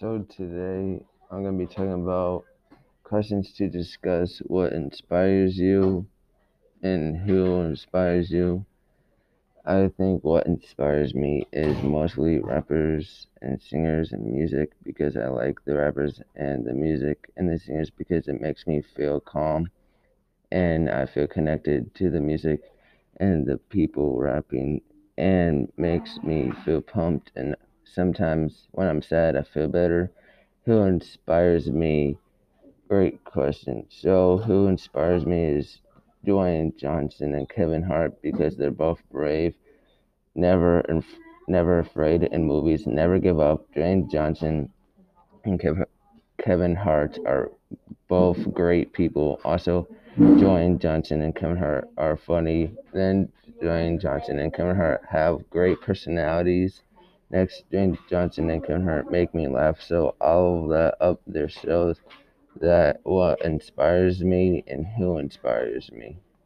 So today I'm going to be talking about questions to discuss what inspires you and who inspires you. I think what inspires me is mostly rappers and singers and music because I like the rappers and the music and the singers because it makes me feel calm and I feel connected to the music and the people rapping and makes me feel pumped and sometimes when I'm sad I feel better. Who inspires me? Great question. So who inspires me is Dwayne Johnson and Kevin Hart because they're both brave, never and never afraid in movies, never give up. Dwayne Johnson and Kev- Kevin Hart are both great people. Also, Dwayne Johnson and Kevin Hart are funny. Then Dwayne Johnson and Kevin Hart have great personalities. Next, Dwayne Johnson and Kevin Hart make me laugh. So all of that up there shows that what inspires me and who inspires me.